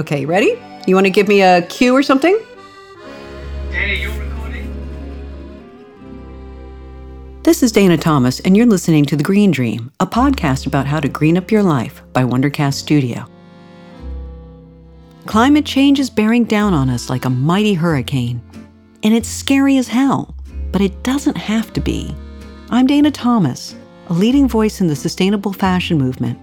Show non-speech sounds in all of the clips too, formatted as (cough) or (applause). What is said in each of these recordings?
Okay, ready? You want to give me a cue or something? Dana, you recording? This is Dana Thomas, and you're listening to The Green Dream, a podcast about how to green up your life by Wondercast Studio. Climate change is bearing down on us like a mighty hurricane, and it's scary as hell, but it doesn't have to be. I'm Dana Thomas, a leading voice in the sustainable fashion movement.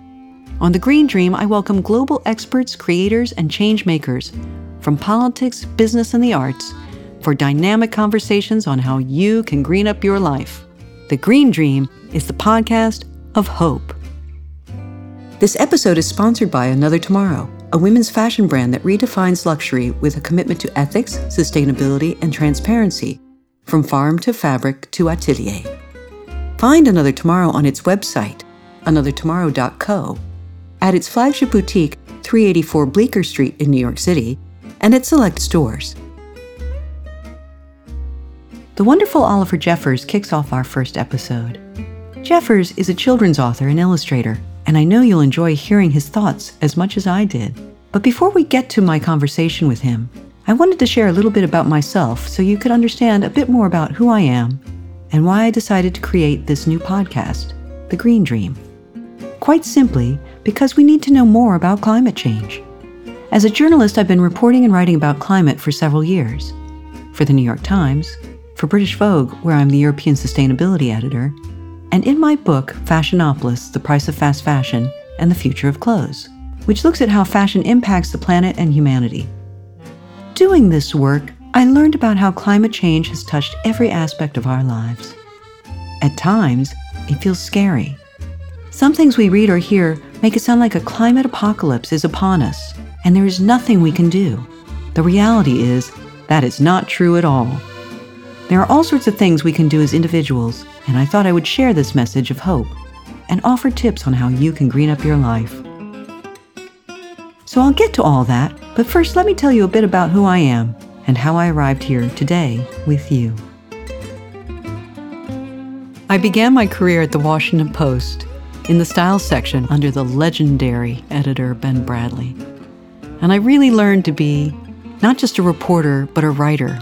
On The Green Dream, I welcome global experts, creators, and change makers from politics, business, and the arts for dynamic conversations on how you can green up your life. The Green Dream is the podcast of hope. This episode is sponsored by Another Tomorrow, a women's fashion brand that redefines luxury with a commitment to ethics, sustainability, and transparency, from farm to fabric to atelier. Find Another Tomorrow on its website, anothertomorrow.co, at its flagship boutique, 384 Bleecker Street in New York City, and at select stores. The wonderful Oliver Jeffers kicks off our first episode. Jeffers is a children's author and illustrator, and I know you'll enjoy hearing his thoughts as much as I did. But before we get to my conversation with him, I wanted to share a little bit about myself so you could understand a bit more about who I am and why I decided to create this new podcast, The Green Dream. Quite simply, because we need to know more about climate change. As a journalist, I've been reporting and writing about climate for several years. For the New York Times, for British Vogue, where I'm the European Sustainability Editor, and in my book, Fashionopolis The Price of Fast Fashion and the Future of Clothes, which looks at how fashion impacts the planet and humanity. Doing this work, I learned about how climate change has touched every aspect of our lives. At times, it feels scary. Some things we read or hear make it sound like a climate apocalypse is upon us, and there is nothing we can do. The reality is, that is not true at all. There are all sorts of things we can do as individuals, and I thought I would share this message of hope and offer tips on how you can green up your life. So I'll get to all that, but first let me tell you a bit about who I am and how I arrived here today with you. I began my career at the Washington Post in the style section under the legendary editor Ben Bradlee. And I really learned to be not just a reporter, but a writer,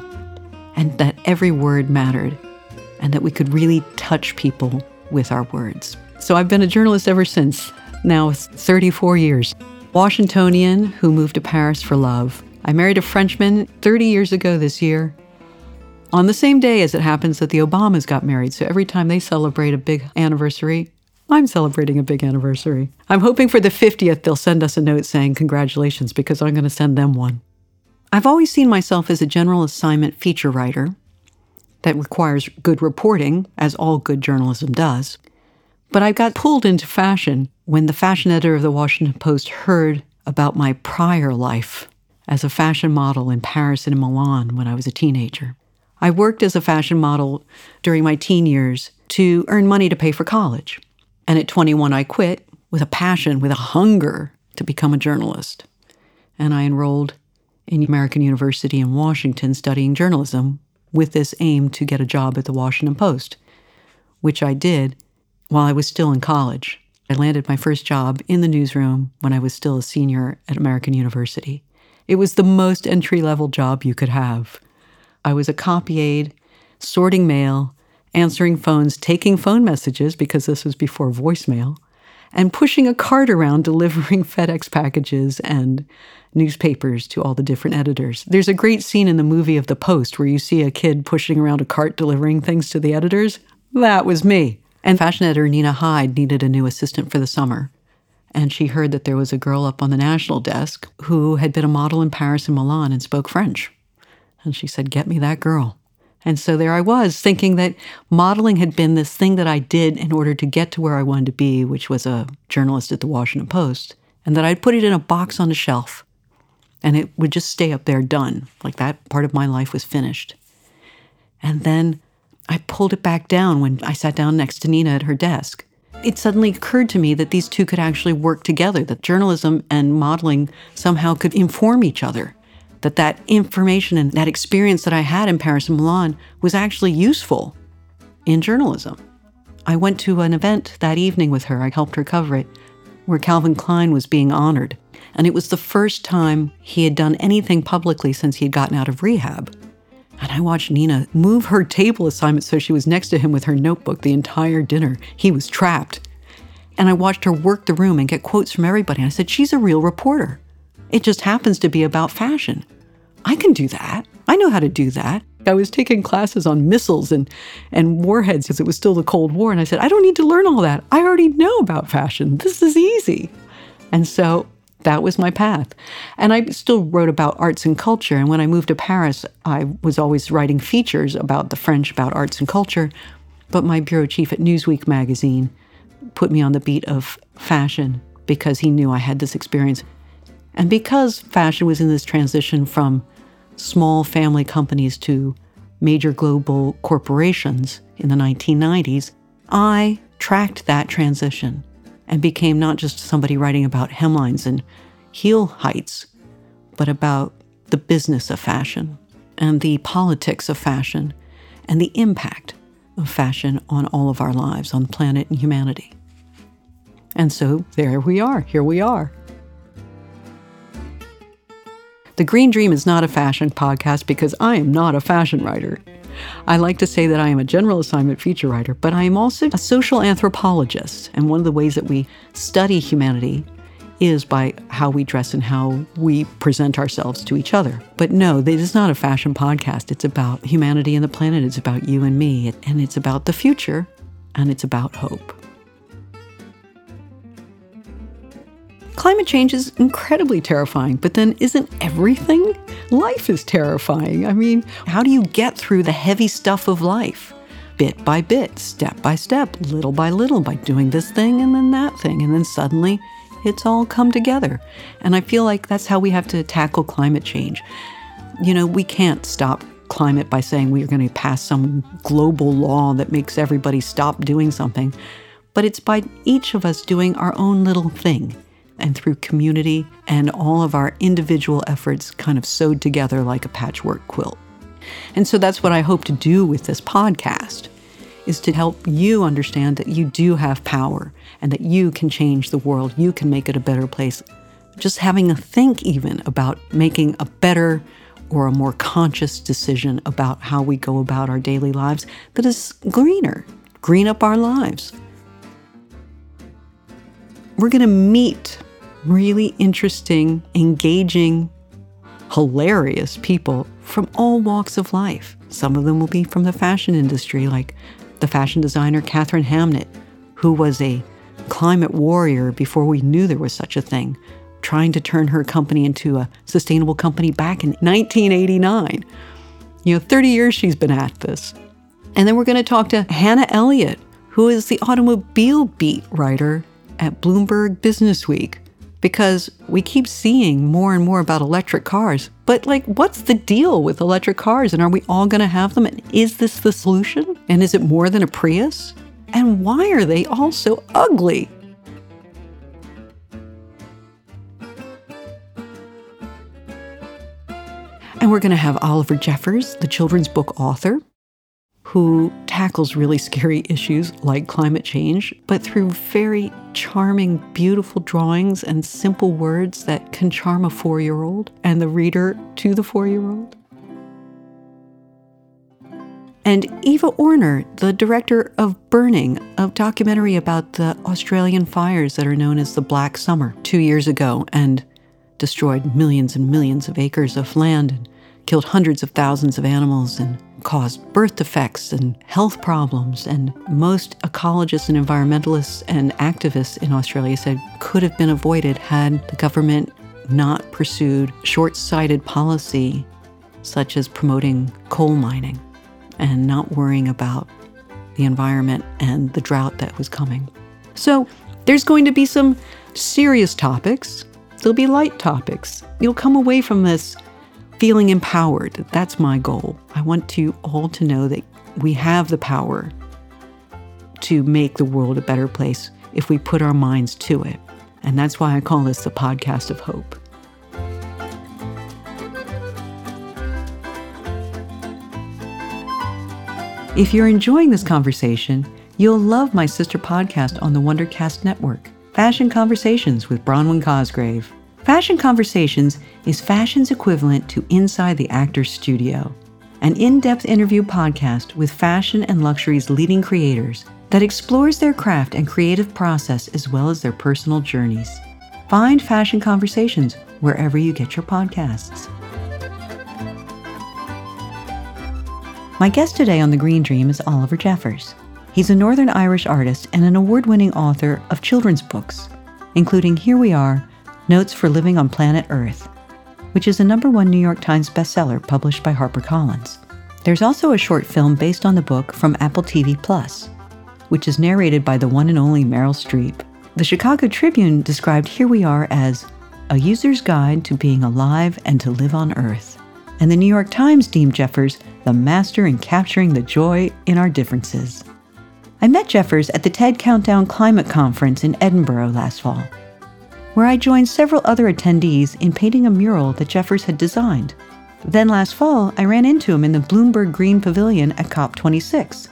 and that every word mattered, and that we could really touch people with our words. So I've been a journalist ever since, now 34 years. Washingtonian who moved to Paris for love. I married a Frenchman 30 years ago this year. On the same day as it happens that the Obamas got married, so every time they celebrate a big anniversary, I'm celebrating a big anniversary. I'm hoping for the 50th they'll send us a note saying congratulations because I'm going to send them one. I've always seen myself as a general assignment feature writer that requires good reporting, as all good journalism does. But I got pulled into fashion when the fashion editor of the Washington Post heard about my prior life as a fashion model in Paris and in Milan when I was a teenager. I worked as a fashion model during my teen years to earn money to pay for college. And at 21, I quit with a passion, with a hunger to become a journalist. And I enrolled in American University in Washington studying journalism with this aim to get a job at the Washington Post, which I did while I was still in college. I landed my first job in the newsroom when I was still a senior at American University. It was the most entry level job you could have. I was a copy aide, sorting mail, answering phones, taking phone messages because this was before voicemail, and pushing a cart around (laughs) delivering FedEx packages and newspapers to all the different editors. There's a great scene in the movie of The Post where you see a kid pushing around a cart delivering things to the editors. That was me. And fashion editor Nina Hyde needed a new assistant for the summer. And she heard that there was a girl up on the national desk who had been a model in Paris and Milan and spoke French. And she said, Get me that girl. And so there I was, thinking that modeling had been this thing that I did in order to get to where I wanted to be, which was a journalist at the Washington Post, and that I'd put it in a box on a shelf and it would just stay up there done. Like that part of my life was finished. And then I pulled it back down when I sat down next to Nina at her desk. It suddenly occurred to me that these two could actually work together, that journalism and modeling somehow could inform each other that that information and that experience that I had in Paris and Milan was actually useful in journalism. I went to an event that evening with her. I helped her cover it, where Calvin Klein was being honored. And it was the first time he had done anything publicly since he had gotten out of rehab. And I watched Nina move her table assignment so she was next to him with her notebook the entire dinner. He was trapped. And I watched her work the room and get quotes from everybody. And I said, She's a real reporter. It just happens to be about fashion. I can do that. I know how to do that. I was taking classes on missiles and, and warheads because it was still the Cold War. And I said, I don't need to learn all that. I already know about fashion. This is easy. And so that was my path. And I still wrote about arts and culture. And when I moved to Paris, I was always writing features about the French, about arts and culture. But my bureau chief at Newsweek magazine put me on the beat of fashion because he knew I had this experience. And because fashion was in this transition from small family companies to major global corporations in the 1990s, I tracked that transition and became not just somebody writing about hemlines and heel heights, but about the business of fashion and the politics of fashion and the impact of fashion on all of our lives, on the planet and humanity. And so there we are, here we are. The Green Dream is not a fashion podcast because I am not a fashion writer. I like to say that I am a general assignment feature writer, but I am also a social anthropologist. And one of the ways that we study humanity is by how we dress and how we present ourselves to each other. But no, this is not a fashion podcast. It's about humanity and the planet. It's about you and me, and it's about the future, and it's about hope. Climate change is incredibly terrifying, but then isn't everything? Life is terrifying. I mean, how do you get through the heavy stuff of life? Bit by bit, step by step, little by little, by doing this thing and then that thing, and then suddenly it's all come together. And I feel like that's how we have to tackle climate change. You know, we can't stop climate by saying we are going to pass some global law that makes everybody stop doing something, but it's by each of us doing our own little thing and through community and all of our individual efforts kind of sewed together like a patchwork quilt. And so that's what I hope to do with this podcast is to help you understand that you do have power and that you can change the world. You can make it a better place. Just having a think even about making a better or a more conscious decision about how we go about our daily lives that is greener, green up our lives. We're going to meet really interesting, engaging, hilarious people from all walks of life. Some of them will be from the fashion industry, like the fashion designer Katharine Hamnett, who was a climate warrior before we knew there was such a thing, trying to turn her company into a sustainable company back in 1989. You know, 30 years she's been at this. And then we're going to talk to Hannah Elliott, who is the automobile beat writer at Bloomberg Business Week because we keep seeing more and more about electric cars. But, like, what's the deal with electric cars? And are we all going to have them? And is this the solution? And is it more than a Prius? And why are they all so ugly? And we're going to have Oliver Jeffers, the children's book author, who tackles really scary issues like climate change, but through very charming, beautiful drawings and simple words that can charm a four year old and the reader to the four year old. And Eva Orner, the director of Burning, a documentary about the Australian fires that are known as the Black Summer, two years ago and destroyed millions and millions of acres of land and killed hundreds of thousands of animals and caused birth defects and health problems. And most ecologists and environmentalists and activists in Australia said could have been avoided had the government not pursued short sighted policy such as promoting coal mining and not worrying about the environment and the drought that was coming. So there's going to be some serious topics, there'll be light topics. You'll come away from this feeling empowered. That's my goal. I want you all to know that we have the power to make the world a better place if we put our minds to it. And that's why I call this the podcast of hope. If you're enjoying this conversation, you'll love my sister podcast on the Wondercast Network, Fashion Conversations with Bronwyn Cosgrave. Fashion Conversations is fashion's equivalent to Inside the Actor's Studio, an in depth interview podcast with fashion and luxury's leading creators that explores their craft and creative process as well as their personal journeys. Find Fashion Conversations wherever you get your podcasts. My guest today on The Green Dream is Oliver Jeffers. He's a Northern Irish artist and an award winning author of children's books, including Here We Are Notes for Living on Planet Earth, which is a number one New York Times bestseller published by HarperCollins. There's also a short film based on the book from Apple TV Plus, which is narrated by the one and only Meryl Streep. The Chicago Tribune described Here We Are as a user's guide to being alive and to live on Earth. And the New York Times deemed Jeffers the master in capturing the joy in our differences. I met Jeffers at the TED Countdown Climate Conference in Edinburgh last fall where I joined several other attendees in painting a mural that Jeffers had designed. Then last fall, I ran into him in the Bloomberg Green Pavilion at COP26.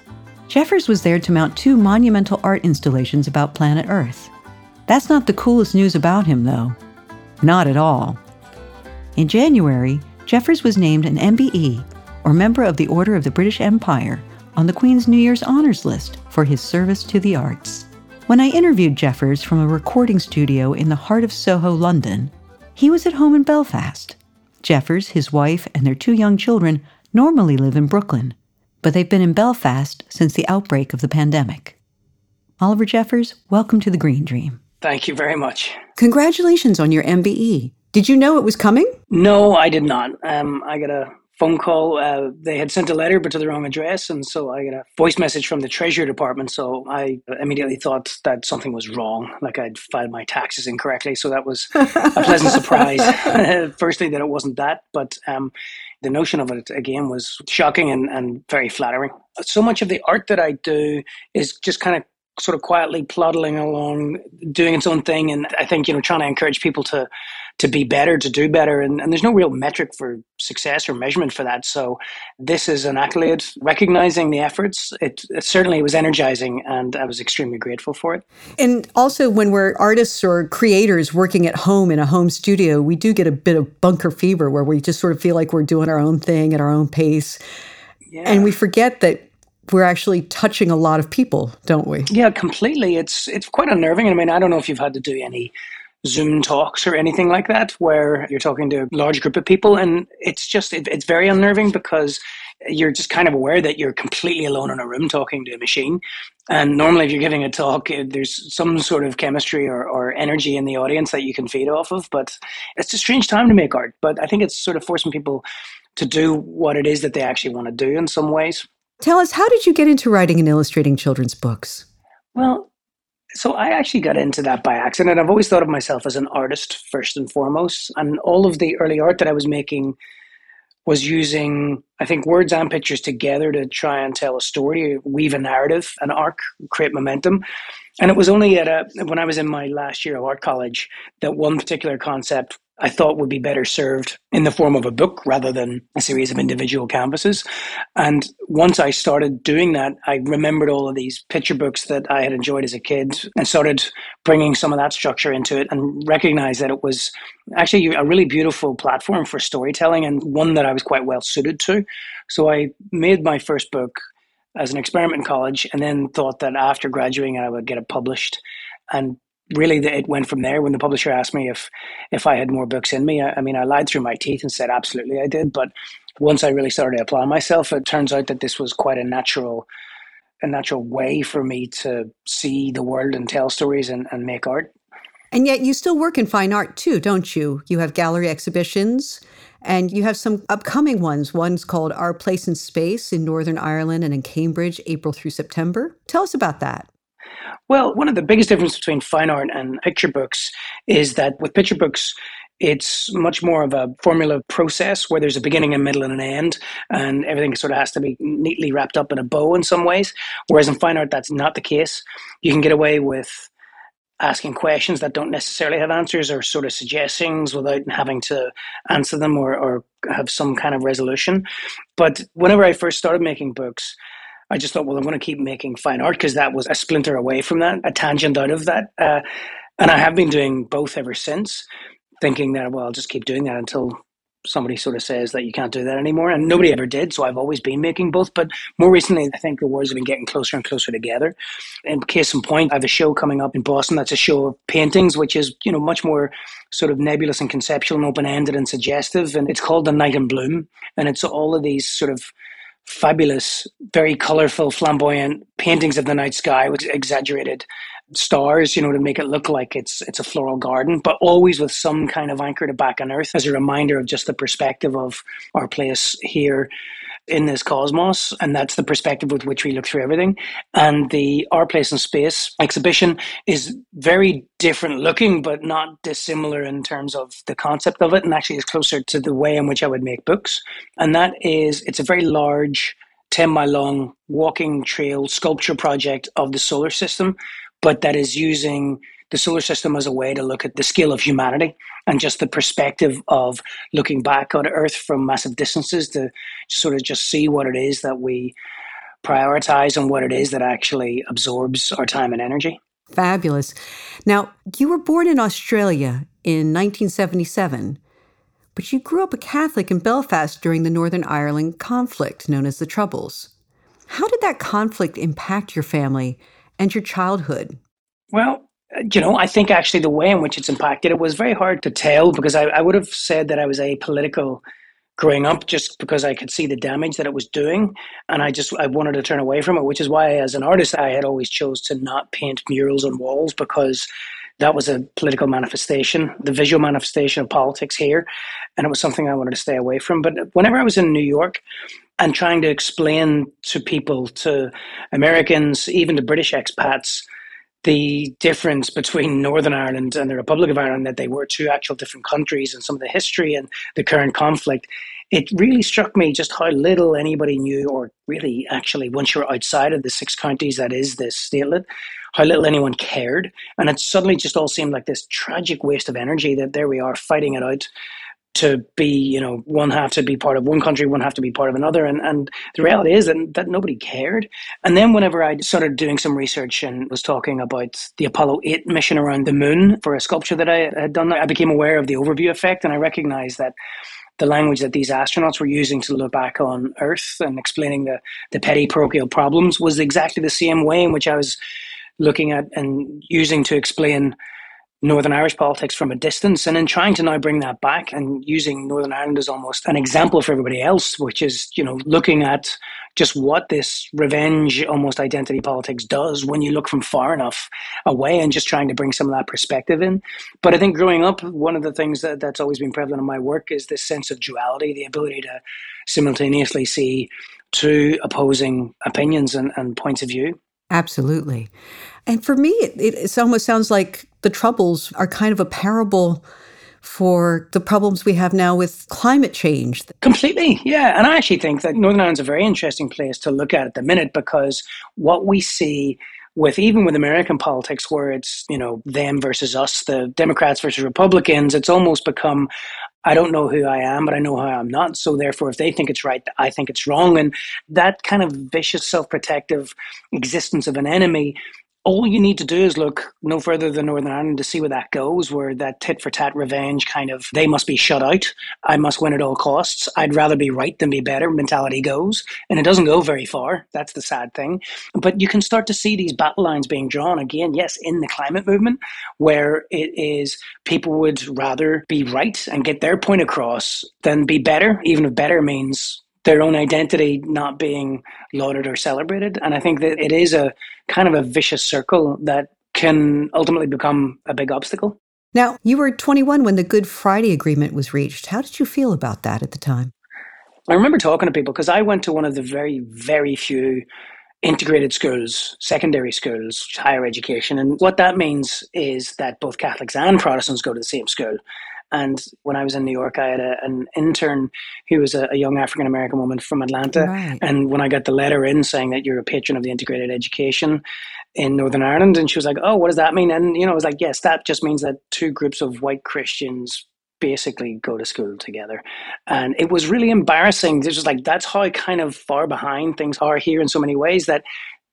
Jeffers was there to mount two monumental art installations about planet Earth. That's not the coolest news about him, though. Not at all. In January, Jeffers was named an MBE, or Member of the Order of the British Empire, on the Queen's New Year's Honours List for his service to the arts. When I interviewed Jeffers from a recording studio in the heart of Soho, London, he was at home in Belfast. Jeffers, his wife, and their two young children normally live in Brooklyn, but they've been in Belfast since the outbreak of the pandemic. Oliver Jeffers, welcome to the Green Dream. Thank you very much. Congratulations on your MBE. Did you know it was coming? No, I did not. Um, I got a phone call. Uh, they had sent a letter, but to the wrong address, and so I got a voice message from the Treasury Department. So I immediately thought that something was wrong, like I'd filed my taxes incorrectly. So that was a pleasant (laughs) surprise. (laughs) Firstly, that it wasn't that, but um, the notion of it again was shocking and, and very flattering. So much of the art that I do is just kind of sort of quietly plodding along, doing its own thing, and I think you know trying to encourage people to to be better, to do better. And, and there's no real metric for success or measurement for that. So this is an accolade recognizing the efforts. It, it, certainly was energizing and I was extremely grateful for it. And also when we're artists or creators working at home in a home studio, we do get a bit of bunker fever where we just sort of feel like we're doing our own thing at our own pace. Yeah. And we forget that we're actually touching a lot of people, don't we? Yeah, completely. It's it's quite unnerving. I mean, I don't know if you've had to do any Zoom talks or anything like that, where you're talking to a large group of people, and it's just it, it's very unnerving because you're just kind of aware that you're completely alone in a room talking to a machine. And normally, if you're giving a talk, eh, there's some sort of chemistry or, or energy in the audience that you can feed off of. But it's a strange time to make art. But I think it's sort of forcing people to do what it is that they actually want to do in some ways. Tell us, how did you get into writing and illustrating children's books? Well, so I actually got into that by accident. I've always thought of myself as an artist first and foremost, and all of the early art that I was making was using, I think, words and pictures together to try and tell a story, weave a narrative, an arc, create momentum. And it was only at a, when I was in my last year of art college that one particular concept I thought would be better served in the form of a book rather than a series of individual canvases. And once I started doing that, I remembered all of these picture books that I had enjoyed as a kid and started bringing some of that structure into it and recognized that it was actually a really beautiful platform for storytelling and one that I was quite well suited to. So I made my first book as an experiment in college and then thought that after graduating I would get it published. And really it went from there when the publisher asked me if if I had more books in me. I, I, mean, I lied through my teeth and said absolutely I did. But once I really started to apply myself, it turns out that this was quite a natural a natural way for me to see the world and tell stories and, and make art. And yet you still work in fine art too, don't you? You have gallery exhibitions and you have some upcoming ones. One's called Our Place in Space in Northern Ireland and in Cambridge, April through September. Tell us about that. Well, one of the biggest differences between fine art and picture books is that with picture books, it's much more of a formula process where there's a beginning, a middle, and an end, and everything sort of has to be neatly wrapped up in a bow in some ways. Whereas in fine art, that's not the case. You can get away with asking questions that don't necessarily have answers or sort of suggestions without having to answer them or, or have some kind of resolution. But whenever I first started making books, I just thought, well, I'm going to keep making fine art because that was a splinter away from that, a tangent out of that. Uh, and I have been doing both ever since. thinking that, well, I'll just keep doing that until somebody sort of says that you can't do that anymore. And nobody ever did. So I've always been making both. But more recently, I think the worlds have been getting closer and closer together. In case in point, I have a show coming up in Boston that's a show of paintings, which is, you know, much more sort of nebulous and conceptual and open ended and suggestive. And it's called The Night in Bloom. And it's all of these sort of fabulous, very colorful, flamboyant paintings of the night sky with exaggerated stars, you know, to make it look like it's it's a floral garden, but always with some kind of anchor to back on earth as a reminder of just the perspective of our place here in this cosmos, and that's the perspective with which we look through everything. And the Our Place in Space exhibition is very different looking, but not dissimilar in terms of the concept of it, and actually is closer to the way in which I would make books. And that is, it's a very large, 10 mile long walking trail sculpture project of the solar system, but that is using the solar system as a way to look at the scale of humanity and just the perspective of looking back on Earth from massive distances to sort of just see what it is that we prioritize and what it is that actually absorbs our time and energy. Fabulous. Now, you were born in Australia in 1977, but you grew up a Catholic in Belfast during the Northern Ireland conflict known as the Troubles. How did that conflict impact your family and your childhood? Well, uh, you know, I think actually the way in which it's impacted it was very hard to tell because I, I would have said that I was apolitical growing up just because I could see the damage that it was doing and I just I wanted to turn away from it which is why as an artist I had always chose to not paint murals on walls because that was a political manifestation the visual manifestation of politics here and it was something I wanted to stay away from but whenever I was in New York and trying to explain to people to Americans even to British expats the difference between Northern Ireland and the Republic of Ireland, that they were two actual different countries, and some of the history and the current conflict, it really struck me just how little anybody knew, or really actually, once you're outside of the six counties that is this statelet, how little anyone cared. And it suddenly just all seemed like this tragic waste of energy that there we are fighting it out to be, you know, one half to be part of one country, one half to be part of another. And, and the reality is that, that nobody cared. And then whenever I started doing some research and was talking about the Apollo 8 mission around the moon for a sculpture that I had done, I became aware of the overview effect and I recognized that the language that these astronauts were using to look back on Earth and explaining the, the petty parochial problems was exactly the same way in which I was looking at and using to explain Northern Irish politics from a distance, and in trying to now bring that back and using Northern Ireland as almost an example for everybody else, which is you know looking at just what this revenge, almost identity politics does when you look from far enough away, and just trying to bring some of that perspective in. But I think growing up, one of the things that, that's always been prevalent in my work is this sense of duality, the ability to simultaneously see two opposing opinions and, and points of view. Absolutely. And for me, it, it almost sounds like the troubles are kind of a parable for the problems we have now with climate change. Completely, yeah. And I actually think that Northern Ireland's a very interesting place to look at at the minute because what we see with even with American politics, where it's you know them versus us, the Democrats versus Republicans, it's almost become I don't know who I am, but I know who I'm not. So therefore, if they think it's right, I think it's wrong, and that kind of vicious, self-protective existence of an enemy all you need to do is look no further than Northern Ireland to see where that goes, where that tit for tat revenge kind of they must be shut out. I must win at all costs. I'd rather be right than be better mentality goes. And it doesn't go very far. That's the sad thing. But you can start to see these battle lines being drawn again, yes, in the climate movement, where it is people would rather be right and get their point across than be better, even if better means their own identity not being lauded or celebrated. And I think that it is a kind of a vicious circle that can ultimately become a big obstacle. Now, you were 21 when the Good Friday Agreement was reached. How did you feel about that at the time? I remember talking to people because I went to one of the very, very few integrated schools, secondary schools, higher education. And what that means is that both Catholics and Protestants go to the same school. And when I was in New York, I had a, an intern who was a, a young African American woman from Atlanta. Right. And when I got the letter in saying that you're a patron of the integrated education in Northern Ireland, and she was like, "Oh, what does that mean?" And you know, I was like, "Yes, that just means that two groups of white Christians." basically go to school together and it was really embarrassing this was like that's how kind of far behind things are here in so many ways that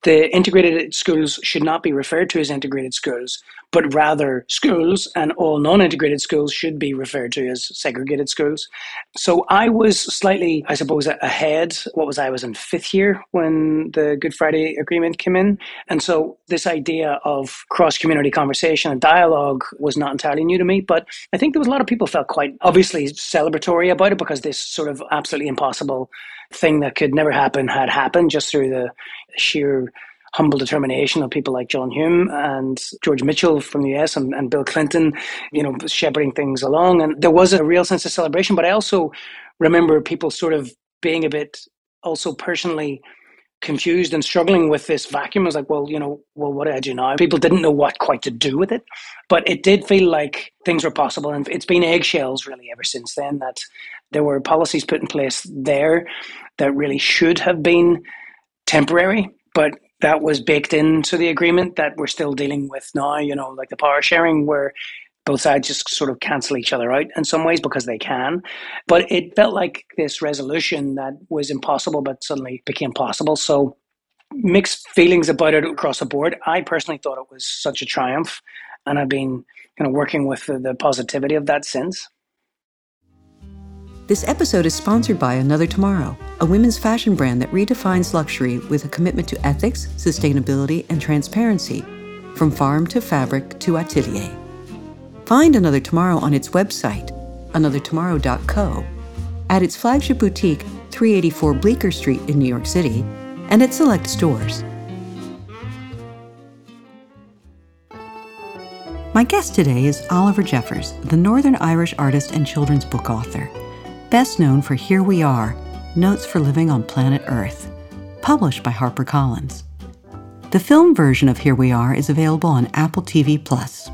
the integrated schools should not be referred to as integrated schools, but rather schools, and all non integrated schools should be referred to as segregated schools. So I was slightly, I suppose, ahead. What was I? I was in fifth year when the Good Friday Agreement came in. And so this idea of cross community conversation and dialogue was not entirely new to me, but I think there was a lot of people felt quite obviously celebratory about it because this sort of absolutely impossible thing that could never happen had happened just through the sheer humble determination of people like John Hume and George Mitchell from the US and, and Bill Clinton, you know, shepherding things along. And there was a real sense of celebration, but I also remember people sort of being a bit also personally confused and struggling with this vacuum. I was like, well, you know, well, what do I do now? People didn't know what quite to do with it, but it did feel like things were possible. And it's been eggshells really ever since then that there were policies put in place there that really should have been temporary, but that was baked into the agreement that we're still dealing with now, you know, like the power sharing where both sides just sort of cancel each other out in some ways because they can. But it felt like this resolution that was impossible but suddenly became possible. So mixed feelings about it across the board. I personally thought it was such a triumph and I've been kind of working with the, the positivity of that since. This episode is sponsored by Another Tomorrow, a women's fashion brand that redefines luxury with a commitment to ethics, sustainability, and transparency, from farm to fabric to atelier. Find Another Tomorrow on its website, anothertomorrow.co, at its flagship boutique, 384 Bleecker Street in New York City, and at select stores. My guest today is Oliver Jeffers, the Northern Irish artist and children's book author best known for Here We Are Notes for Living on Planet Earth, published by HarperCollins. The film version of Here We Are is available on Apple TV. Plus.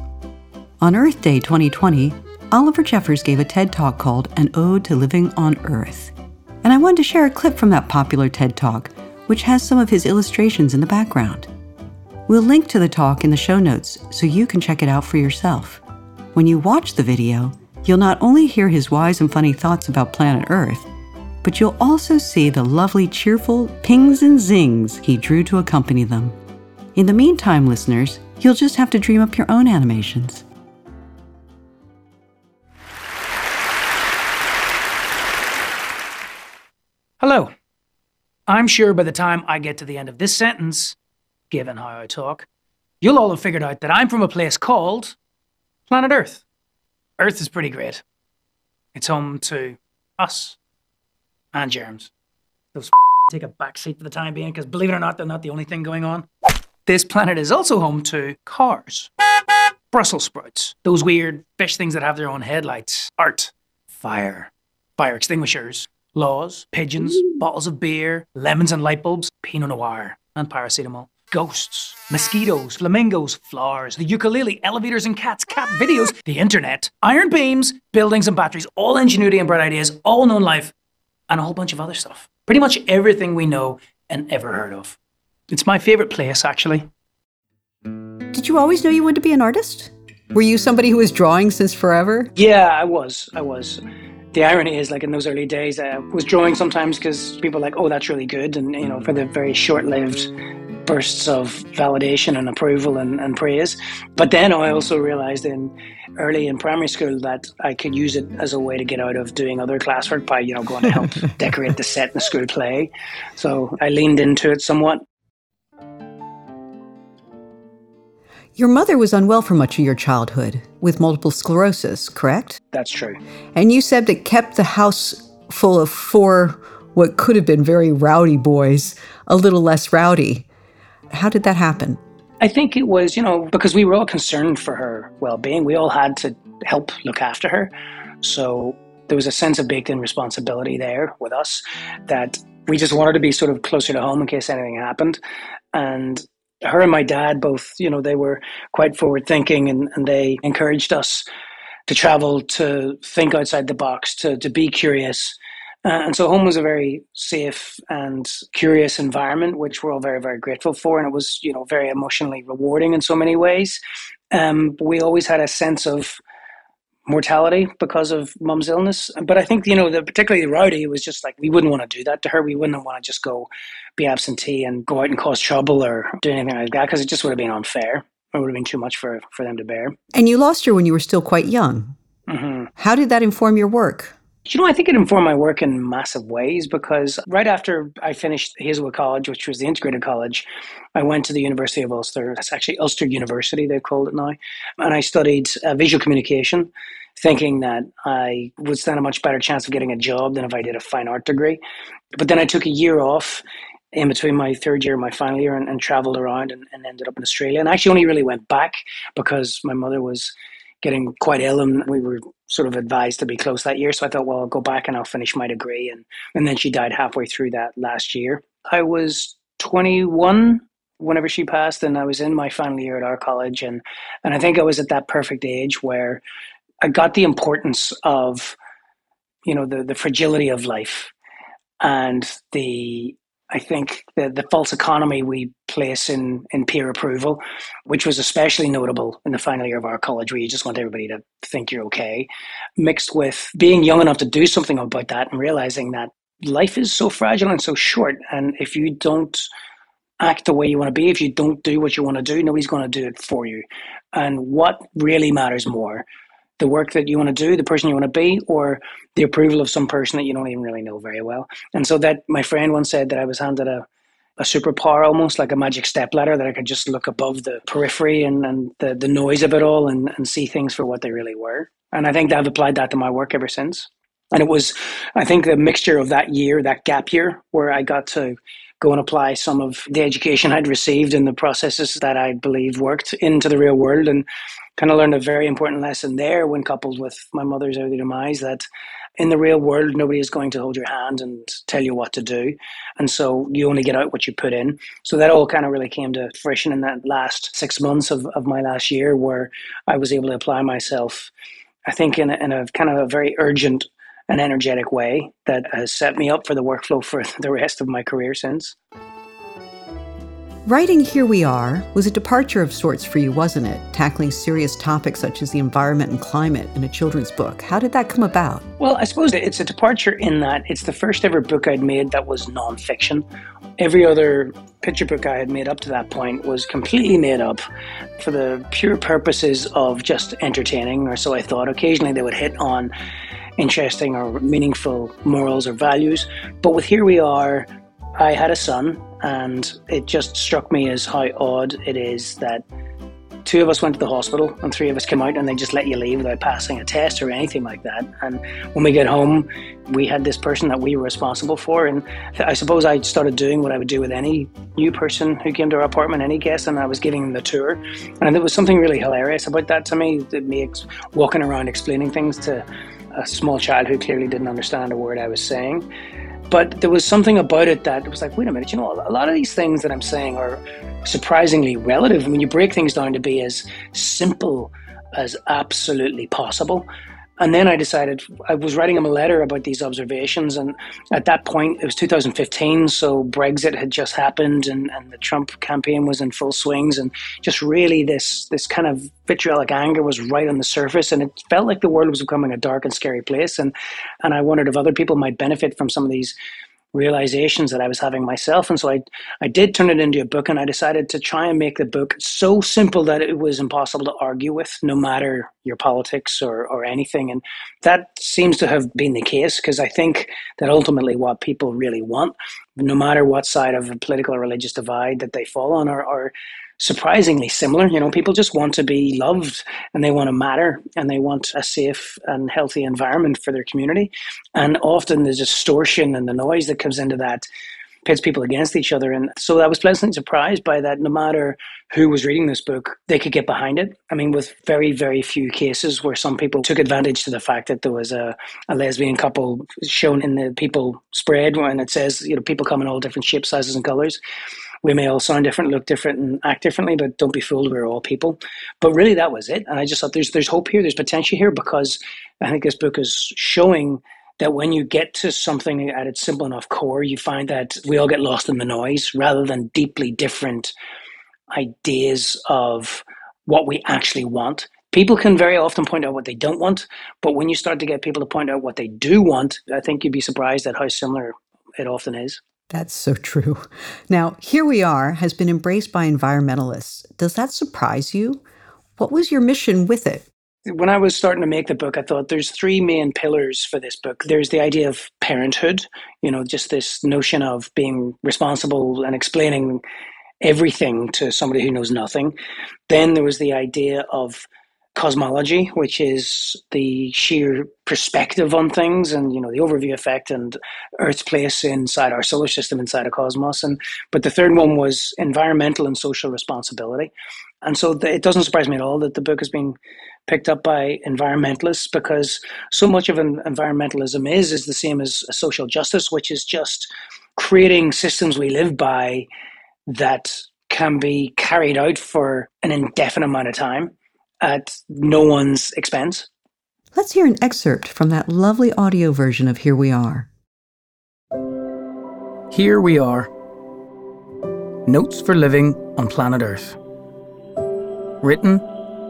On Earth Day 2020, Oliver Jeffers gave a TED Talk called An Ode to Living on Earth. And I wanted to share a clip from that popular TED Talk, which has some of his illustrations in the background. We'll link to the talk in the show notes so you can check it out for yourself. When you watch the video, you'll not only hear his wise and funny thoughts about planet Earth, but you'll also see the lovely, cheerful pings and zings he drew to accompany them. In the meantime, listeners, you'll just have to dream up your own animations. Hello. I'm sure by the time I get to the end of this sentence, given how I talk, you'll all have figured out that I'm from a place called Planet Earth. Earth is pretty great. It's home to us and germs. Those (laughs) take a back seat for the time being because believe it or not, they're not the only thing going on. This planet is also home to cars, Brussels sprouts, those weird fish things that have their own headlights, art, fire, fire extinguishers, laws, pigeons, bottles of beer, lemons and light bulbs, Pinot Noir, and paracetamol ghosts, mosquitoes, flamingos, flowers, the ukulele, elevators and cats, cat videos, the internet, iron beams, buildings and batteries, all ingenuity and bright ideas, all known life, and a whole bunch of other stuff. Pretty much everything we know and ever heard of. It's my favorite place, actually. Did you always know you wanted to be an artist? Were you somebody who was drawing since forever? Yeah, I was. I was the irony is like in those early days i was drawing sometimes because people were like oh that's really good and you know for the mm. very short-lived bursts of validation and approval and, and praise. But then I mm. also realized in early in primary school that I could use it as a way to get out of doing other classwork by, you know, going to help (laughs) decorate the set in the school play. So I leaned into it somewhat. Your mother was unwell for much of your childhood with multiple sclerosis, correct? That's true. And you said that kept the house full of four what could have been very rowdy boys a little less rowdy. How did that happen? I think it was, you know, because we were all concerned for her well being. We all had to help look after her. So there was a sense of baked in responsibility there with us that we just wanted to be sort of closer to home in case anything happened. And her and my dad both, you know, they were quite forward thinking and, and they encouraged us to travel, to think outside the box, to, to be curious, uh, and so home was a very safe and curious environment, which we're all very, very grateful for. And it was, you know, very emotionally rewarding in so many ways. Um, we always had a sense of mortality because of mum's illness. But I think, you know, the, particularly Rowdy it was just like, we wouldn't want to do that to her. We wouldn't want to just go be absentee and go out and cause trouble or do anything like that because it just would have been unfair. It would have been too much for, for them to bear. And you lost her when you were still quite young. Mm-hmm. How did that inform your work? You know, I think it informed my work in massive ways because right after I finished Hazelwood College, which was the integrated college, I went to the University of Ulster. That's actually Ulster University, they've called it now. And I studied uh, visual communication, thinking that I would stand a much better chance of getting a job than if I did a fine art degree. But then I took a year off in between my third year and my final year and, and traveled around and, and ended up in Australia. And I actually only really went back because my mother was getting quite ill and we were sort of advised to be close that year. So I thought, well, I'll go back and I'll finish my degree. And, and then she died halfway through that last year. I was 21 whenever she passed and I was in my final year at our college. And, and I think I was at that perfect age where I got the importance of, you know, the, the fragility of life and the I think the, the false economy we place in, in peer approval, which was especially notable in the final year of our college, where you just want everybody to think you're okay, mixed with being young enough to do something about that and realizing that life is so fragile and so short. And if you don't act the way you want to be, if you don't do what you want to do, nobody's going to do it for you. And what really matters more the work that you want to do, the person you want to be, or the approval of some person that you don't even really know very well. And so that my friend once said that I was handed a, a superpower almost like a magic step ladder that I could just look above the periphery and, and the, the noise of it all and, and see things for what they really were. And I think I've applied that to my work ever since. And it was, I think, the mixture of that year, that gap year, where I got to go and apply some of the education I'd received and the processes that I believe worked into the real world and kind of learned a very important lesson there when coupled with my mother's early demise that in the real world nobody is going to hold your hand and tell you what to do. And so you only get out what you put in. So that all kind of really came to fruition in that last six months of, of my last year where i was able to apply myself i think in a, in a kind of a very urgent and energetic way that has set me up for the workflow for (laughs) the rest of my career since Writing Here We Are was a departure of sorts for you, wasn't it? Tackling serious topics such as the environment and climate in a children's book. How did that come about? Well, I suppose it's a departure in that it's the first ever book I'd made that was nonfiction. Every other picture book I had made up to that point was completely made up for the pure purposes of just entertaining, or so I thought. Occasionally they would hit on interesting or meaningful morals or values. But with Here We Are, I had a son, and it just struck me as how odd it is that two of us went to the hospital and three of us came out and they just let you leave without passing a test or anything like that. And when we get home, we had this person that we were responsible for. And I suppose I started doing what I would do with any new person who came to our apartment, any guest, and I was giving them the tour. And there was something really hilarious about that to me, that me walking around explaining things to a small child who clearly didn't understand a word I was saying. But there was something about it that was like, wait a minute, you know, a lot of these things that I'm saying are surprisingly relative. When you break things down to be as simple as absolutely possible, and then I decided I was writing him a letter about these observations, and at that point it was 2015, so Brexit had just happened, and, and the Trump campaign was in full swings, and just really this this kind of vitriolic anger was right on the surface, and it felt like the world was becoming a dark and scary place, and and I wondered if other people might benefit from some of these realizations that I was having myself. And so I, I did turn it into a book and I decided to try and make the book so simple that it was impossible to argue with, no matter your politics or, or anything. And that seems to have been the case because I think that ultimately what people really want, no matter what side of a political or religious divide that they fall on, are, are surprisingly similar. You know, people just want to be loved and they want to matter and they want a safe and healthy environment for their community. And often the distortion and the noise that comes into that pits people against each other. And so I was pleasantly surprised by that. No matter who was reading this book, they could get behind it. I mean, with very, very few cases where some people took advantage to the fact that there was a, a lesbian couple shown in the people spread when it says, you know, people come in all different shapes, sizes, and colors we may all sound different, look different, and act differently, but don't be fooled, we're all people. But really, that was it. And I just thought there's there's hope here, there's potential here, because I think this book is showing that when you get to something at its simple enough core, you find that we all get lost in the noise rather than deeply different ideas of what we actually want people can very often point out what they don't want, but when you start to get people to point out what they do want, I think you'd be surprised at how similar it often is. That's so true. Now, Here We Are has been embraced by environmentalists. Does that surprise you? What was your mission with it? When I was starting to make the book, I thought there's three main pillars for this book. There's the idea of parenthood, you know, just this notion of being responsible and explaining everything to somebody who knows nothing. Then there was the idea of cosmology, which is the sheer perspective on things and you know the overview effect and Earth's place inside our solar system, inside a cosmos. And but the third one was environmental and social responsibility. And so the, it doesn't surprise me at all that the book has been picked up by environmentalists because so much of an environmentalism is is the same as social justice, which is just creating systems we live by that can be carried out for an indefinite amount of time at no one's expense. Let's hear an excerpt from that lovely audio version of Here We Are. Here we are. Notes for Living on Planet Earth. Written,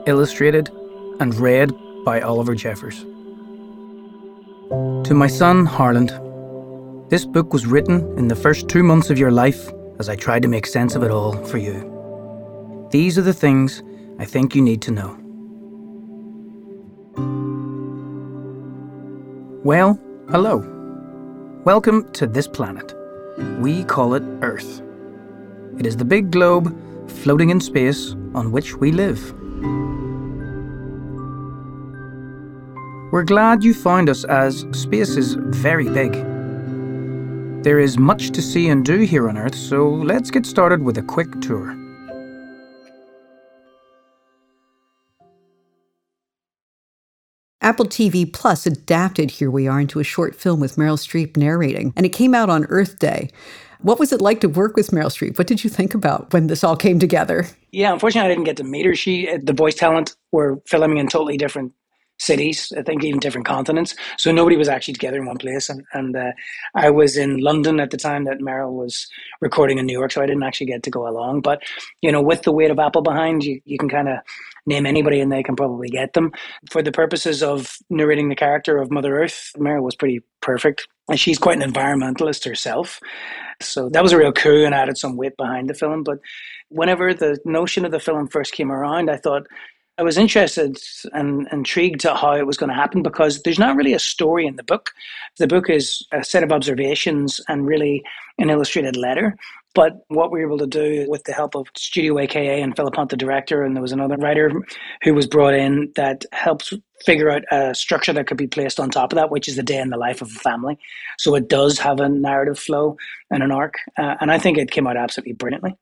illustrated, and read by Oliver Jeffers. To my son, Harland, this book was written in the first two months of your life as I tried to make sense of it all for you. These are the things I think you need to know. Well, hello. Welcome to this planet. We call it Earth. It is the big globe floating in space on which we live. We're glad you found us as space is very big. There is much to see and do here on Earth, so let's get started with a quick tour. Apple TV Plus adapted Here We Are into a short film with Meryl Streep narrating, and it came out on Earth Day. What was it like to work with Meryl Streep? What did you think about when this all came together? Yeah, unfortunately, I didn't get to meet her. She, the voice talent, were filming in totally different cities, I think even different continents. So nobody was actually together in one place. And, and uh, I was in London at the time that Meryl was recording in New York, so I didn't actually get to go along. But, you know, with the weight of Apple behind, you, you can kind of name anybody and they can probably get them. For the purposes of narrating the character of Mother Earth, Meryl was pretty perfect. And she's quite an environmentalist herself. So that was a real coup and added some weight behind the film. But whenever the notion of the film first came around, I thought, I was interested and intrigued at how it was going to happen because there's not really a story in the book. The book is a set of observations and really an illustrated letter. But what we were able to do with the help of Studio AKA and Philip Hunt, the director, and there was another writer who was brought in that helped figure out a structure that could be placed on top of that, which is the day in the life of a family. So it does have a narrative flow and an arc. Uh, and I think it came out absolutely brilliantly.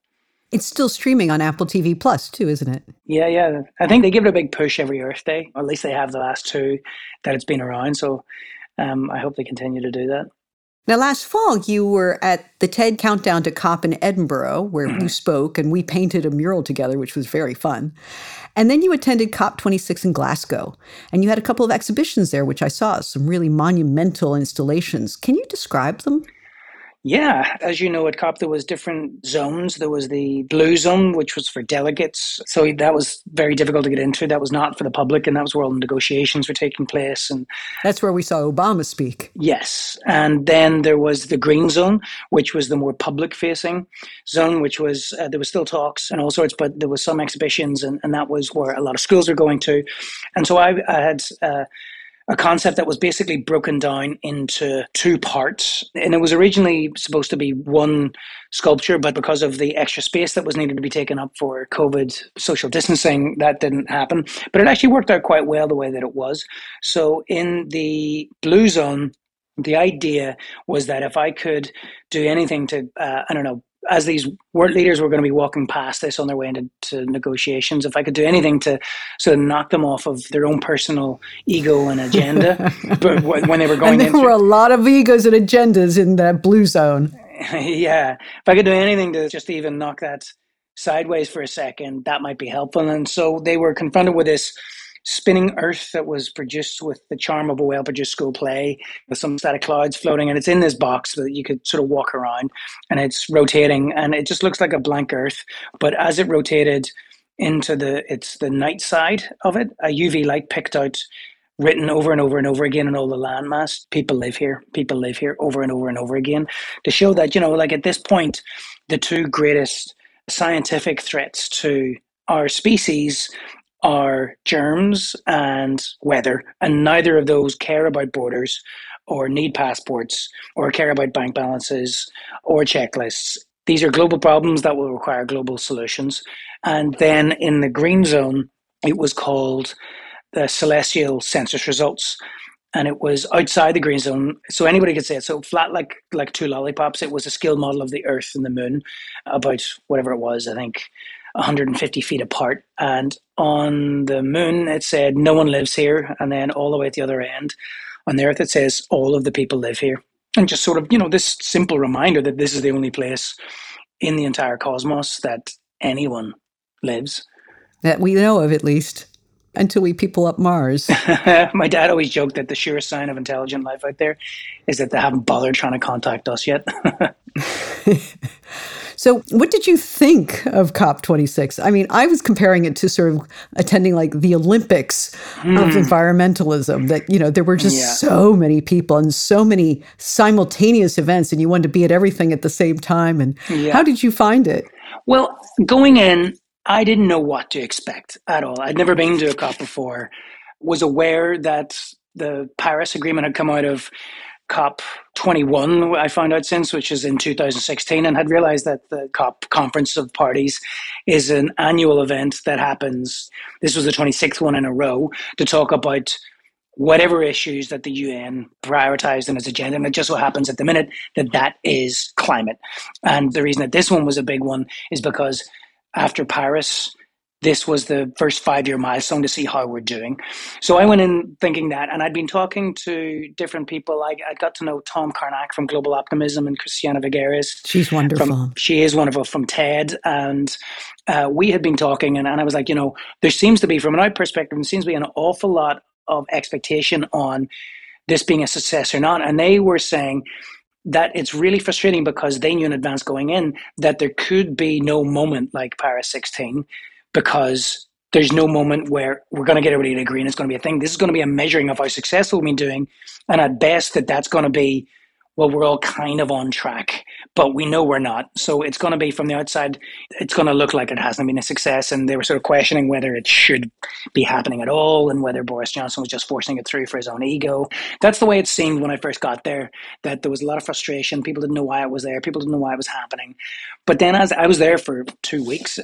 It's still streaming on Apple TV Plus too, isn't it? Yeah, yeah. I think they give it a big push every Earth Day, or at least they have the last two that it's been around. So um, I hope they continue to do that. Now, last fall, you were at the TED Countdown to COP in Edinburgh, where mm-hmm. you spoke and we painted a mural together, which was very fun. And then you attended COP26 in Glasgow, and you had a couple of exhibitions there, which I saw, some really monumental installations. Can you describe them? Yeah, as you know, at COP there was different zones. There was the blue zone, which was for delegates, so that was very difficult to get into. That was not for the public, and that was where all the negotiations were taking place. And that's where we saw Obama speak. Yes, and then there was the green zone, which was the more public-facing zone, which was uh, there was still talks and all sorts, but there was some exhibitions, and, and that was where a lot of schools were going to. And so I, I had. Uh, a concept that was basically broken down into two parts. And it was originally supposed to be one sculpture, but because of the extra space that was needed to be taken up for COVID social distancing, that didn't happen. But it actually worked out quite well the way that it was. So in the blue zone, the idea was that if I could do anything to, uh, I don't know, as these world leaders were going to be walking past this on their way into negotiations, if I could do anything to sort of knock them off of their own personal ego and agenda, (laughs) but when they were going, and there were a lot of egos and agendas in that blue zone. (laughs) yeah, if I could do anything to just even knock that sideways for a second, that might be helpful. And so they were confronted with this spinning earth that was produced with the charm of a well produced school play with some static clouds floating and it's in this box that you could sort of walk around and it's rotating and it just looks like a blank earth but as it rotated into the it's the night side of it. A UV light picked out written over and over and over again in all the landmass. People live here. People live here over and over and over again to show that you know, like at this point, the two greatest scientific threats to our species are germs and weather, and neither of those care about borders or need passports or care about bank balances or checklists. These are global problems that will require global solutions. And then in the green zone, it was called the celestial census results. And it was outside the green zone, so anybody could say it. So flat like like two lollipops. It was a scale model of the Earth and the Moon, about whatever it was. I think 150 feet apart. And on the moon, it said, no one lives here. And then all the way at the other end, on the earth, it says, all of the people live here. And just sort of, you know, this simple reminder that this is the only place in the entire cosmos that anyone lives. That we know of, at least, until we people up Mars. (laughs) My dad always joked that the surest sign of intelligent life out there is that they haven't bothered trying to contact us yet. (laughs) So, what did you think of COP26? I mean, I was comparing it to sort of attending like the Olympics mm. of hmm. environmentalism, that, you know, there were just yeah. so many people and so many simultaneous events, and you wanted to be at everything at the same time. And yeah. how did you find it? Well, going in, I didn't know what to expect at all. I'd never been to a COP before, was aware that the Paris Agreement had come out of COP 21, I found out since, which is in 2016, and had realized that the COP Conference of Parties is an annual event that happens. This was the 26th one in a row to talk about whatever issues that the UN prioritized in its agenda. And it just so happens at the minute that that is climate. And the reason that this one was a big one is because after Paris, this was the first five year milestone to see how we're doing. So I went in thinking that, and I'd been talking to different people. I, I got to know Tom Carnac from Global Optimism and Christiana Figueres. She's wonderful. From, she is wonderful from TED. And uh, we had been talking, and, and I was like, you know, there seems to be, from an out perspective, there seems to be an awful lot of expectation on this being a success or not. And they were saying, that it's really frustrating because they knew in advance going in that there could be no moment like Paris 16 because there's no moment where we're going to get everybody to agree and it's going to be a thing. This is going to be a measuring of how successful we've been doing. And at best, that that's going to be well, we're all kind of on track, but we know we're not. So it's going to be from the outside, it's going to look like it hasn't been a success. And they were sort of questioning whether it should be happening at all and whether Boris Johnson was just forcing it through for his own ego. That's the way it seemed when I first got there, that there was a lot of frustration. People didn't know why it was there, people didn't know why it was happening. But then as I was there for two weeks,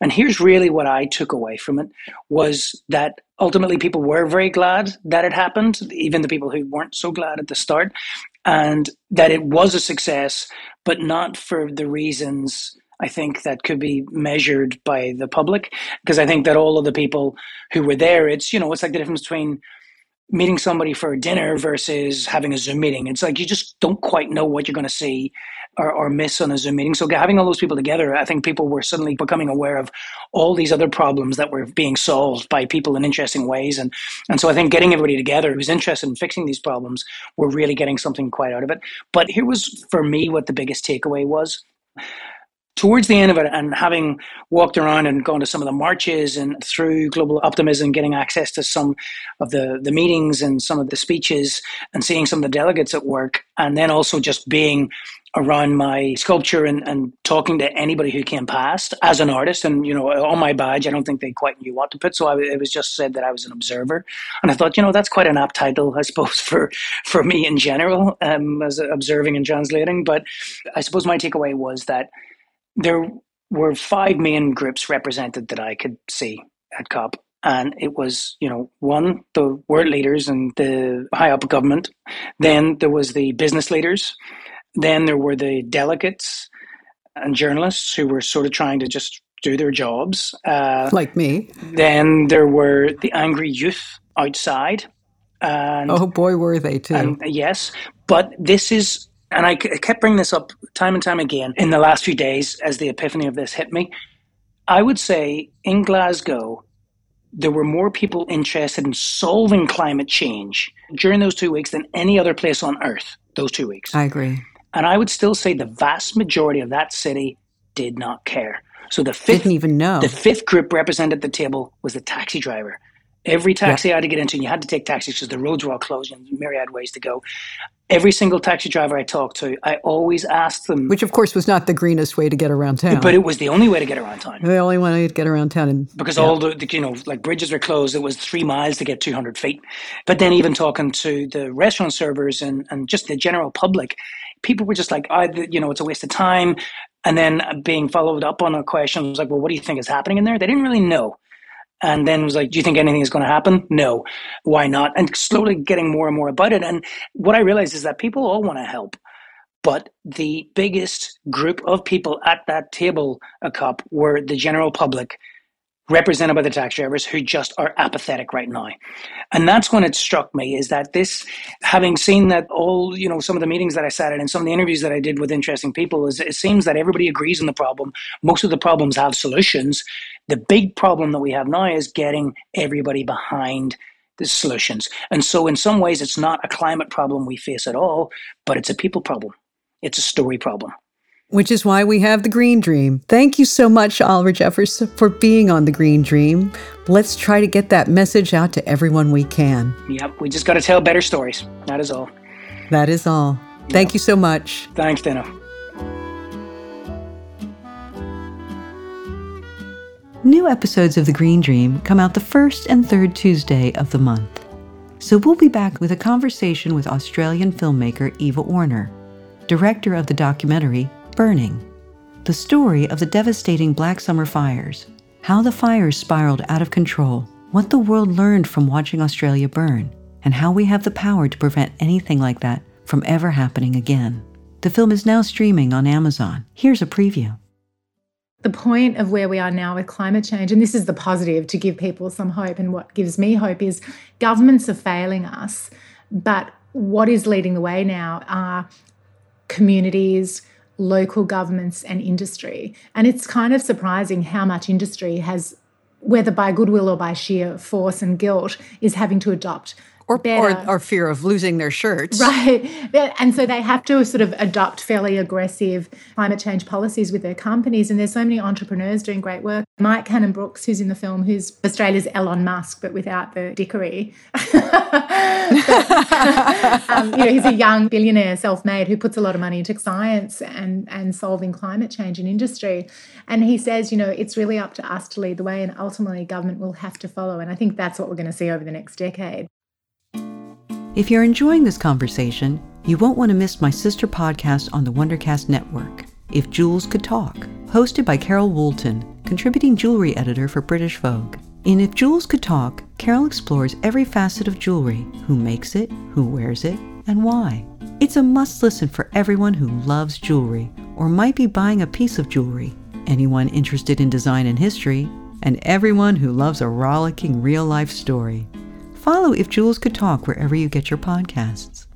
and here's really what I took away from it was that ultimately people were very glad that it happened, even the people who weren't so glad at the start and that it was a success, but not for the reasons I think that could be measured by the public. Because I think that all of the people who were there, it's, you know, it's like the difference between meeting somebody for dinner versus having a Zoom meeting. It's like you just don't quite know what you're going to see or, or miss on a Zoom meeting. So having all those people together, I think people were suddenly becoming aware of all these other problems that were being solved by people in interesting ways. And, and so I think getting everybody together who's interested in fixing these problems, we're really getting something quite out of it. But here was, for me, what the biggest takeaway was towards the end of it and having walked around and gone to some of the marches and through global optimism getting access to some of the, the meetings and some of the speeches and seeing some of the delegates at work and then also just being around my sculpture and, and talking to anybody who came past as an artist. And, you know, on my badge, I don't think they quite knew what to put. So I, it was just said that I was an observer. And I thought, you know, that's quite an apt title, I suppose, (laughs) for, for me in general, um, as observing and translating. But I suppose my takeaway was that there were five main groups represented that I could see at COP. And it was, you know, one, the world leaders and the high up government. Then there was the business leaders. Then there were the delegates and journalists who were sort of trying to just do their jobs. Uh, like me. Then there were the angry youth outside. And, oh boy, were they too. And, yes. But this is, and I kept bringing this up time and time again in the last few days as the epiphany of this hit me. I would say in Glasgow, there were more people interested in solving climate change during those two weeks than any other place on earth, those two weeks. I agree. And I would still say the vast majority of that city did not care. So the fifth Didn't even know. the fifth group represented at the table was the taxi driver. Every taxi I had to get into, and you had to take taxis because the roads were all closed and myriad ways to go. Every single taxi driver I talked to, I always asked them, Which, of course, was not the greenest way to get around town. but it was the only way to get around town. the only way to get around town. And because all the, the you know like bridges were closed it was three miles to get 200 feet but then even talking to the restaurant servers and, and just the general public people were just like ah, I, you know it's a waste of time and then uh, being followed up on a question was like well what do you think is happening in there they didn't really know and then was like, "Do you think anything is going to happen?" No. Why not? And slowly getting more and more about it. And what I realized is that people all want to help, but the biggest group of people at that table, a COP, were the general public, represented by the taxi drivers, who just are apathetic right now. And that's when it struck me is that this, having seen that all, you know, some of the meetings that I sat in and some of the interviews that I did with interesting people, is it seems that everybody agrees on the problem. Most of the problems have solutions. The big problem that we have now is getting everybody behind the solutions. And so, in some ways, it's not a climate problem we face at all, but it's a people problem. It's a story problem. Which is why we have the Green Dream. Thank you so much, Oliver Jeffers, for being on the Green Dream. Let's try to get that message out to everyone we can. Yep, we just got to tell better stories. That is all. That is all. Thank you so much. Thanks, Dana. New episodes of The Green Dream come out the first and third Tuesday of the month. So we'll be back with a conversation with Australian filmmaker Eva Orner, director of the documentary Burning, the story of the devastating Black Summer fires, how the fires spiraled out of control, what the world learned from watching Australia burn, and how we have the power to prevent anything like that from ever happening again. The film is now streaming on Amazon. Here's a preview. the point of where we are now with climate change, and this is the positive to give people some hope, and what gives me hope is governments are failing us, but what is leading the way now are communities, local governments, and industry. And it's kind of surprising how much industry has, whether by goodwill or by sheer force and guilt, is having to adopt. Or, or, or fear of losing their shirts. (laughs) Right. And so they have to sort of adopt fairly aggressive climate change policies with their companies. And there's so many entrepreneurs doing great work. Mike Cannon-Brookes, who's in the film, who's Australia's Elon Musk, but without the dickery. (laughs) But, (laughs) um, you know, he's a young billionaire, self-made, who puts a lot of money into science and, and solving climate change in industry. And he says, you know, it's really up to us to lead the way and ultimately government will have to follow. And I think that's what we're going to see over the next decade. If you're enjoying this conversation, you won't want to miss my sister podcast on the Wondercast Network, If Jewels Could Talk, hosted by Carol Woolton, contributing jewelry editor for British Vogue. In If Jewels Could Talk, Carol explores every facet of jewelry who makes it, who wears it, and why. It's a must listen for everyone who loves jewelry or might be buying a piece of jewelry, anyone interested in design and history, and everyone who loves a rollicking real life story. Follow If Jewels Could Talk wherever you get your podcasts.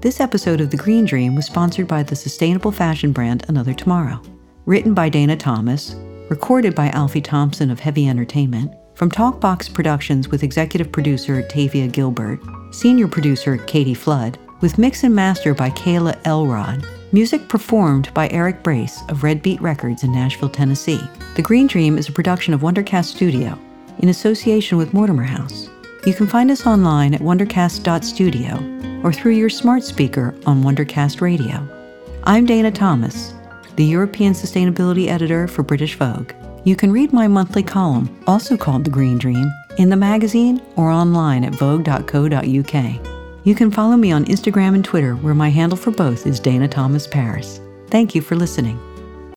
This episode of The Green Dream was sponsored by the sustainable fashion brand Another Tomorrow. Written by Dana Thomas, recorded by Alfie Thompson of Heavy Entertainment, from Talkbox Productions with executive producer Tavia Gilbert, senior producer Katie Flood, with mix and master by Kayla Elrod, music performed by Eric Brace of Red Beet Records in Nashville, Tennessee. The Green Dream is a production of Wondercast Studio in association with Mortimer House. You can find us online at wondercast.studio or through your smart speaker on Wondercast Radio. I'm Dana Thomas, the European Sustainability Editor for British Vogue. You can read my monthly column, also called The Green Dream, in the magazine or online at vogue.co.uk. You can follow me on Instagram and Twitter, where my handle for both is Dana Thomas Paris. Thank you for listening.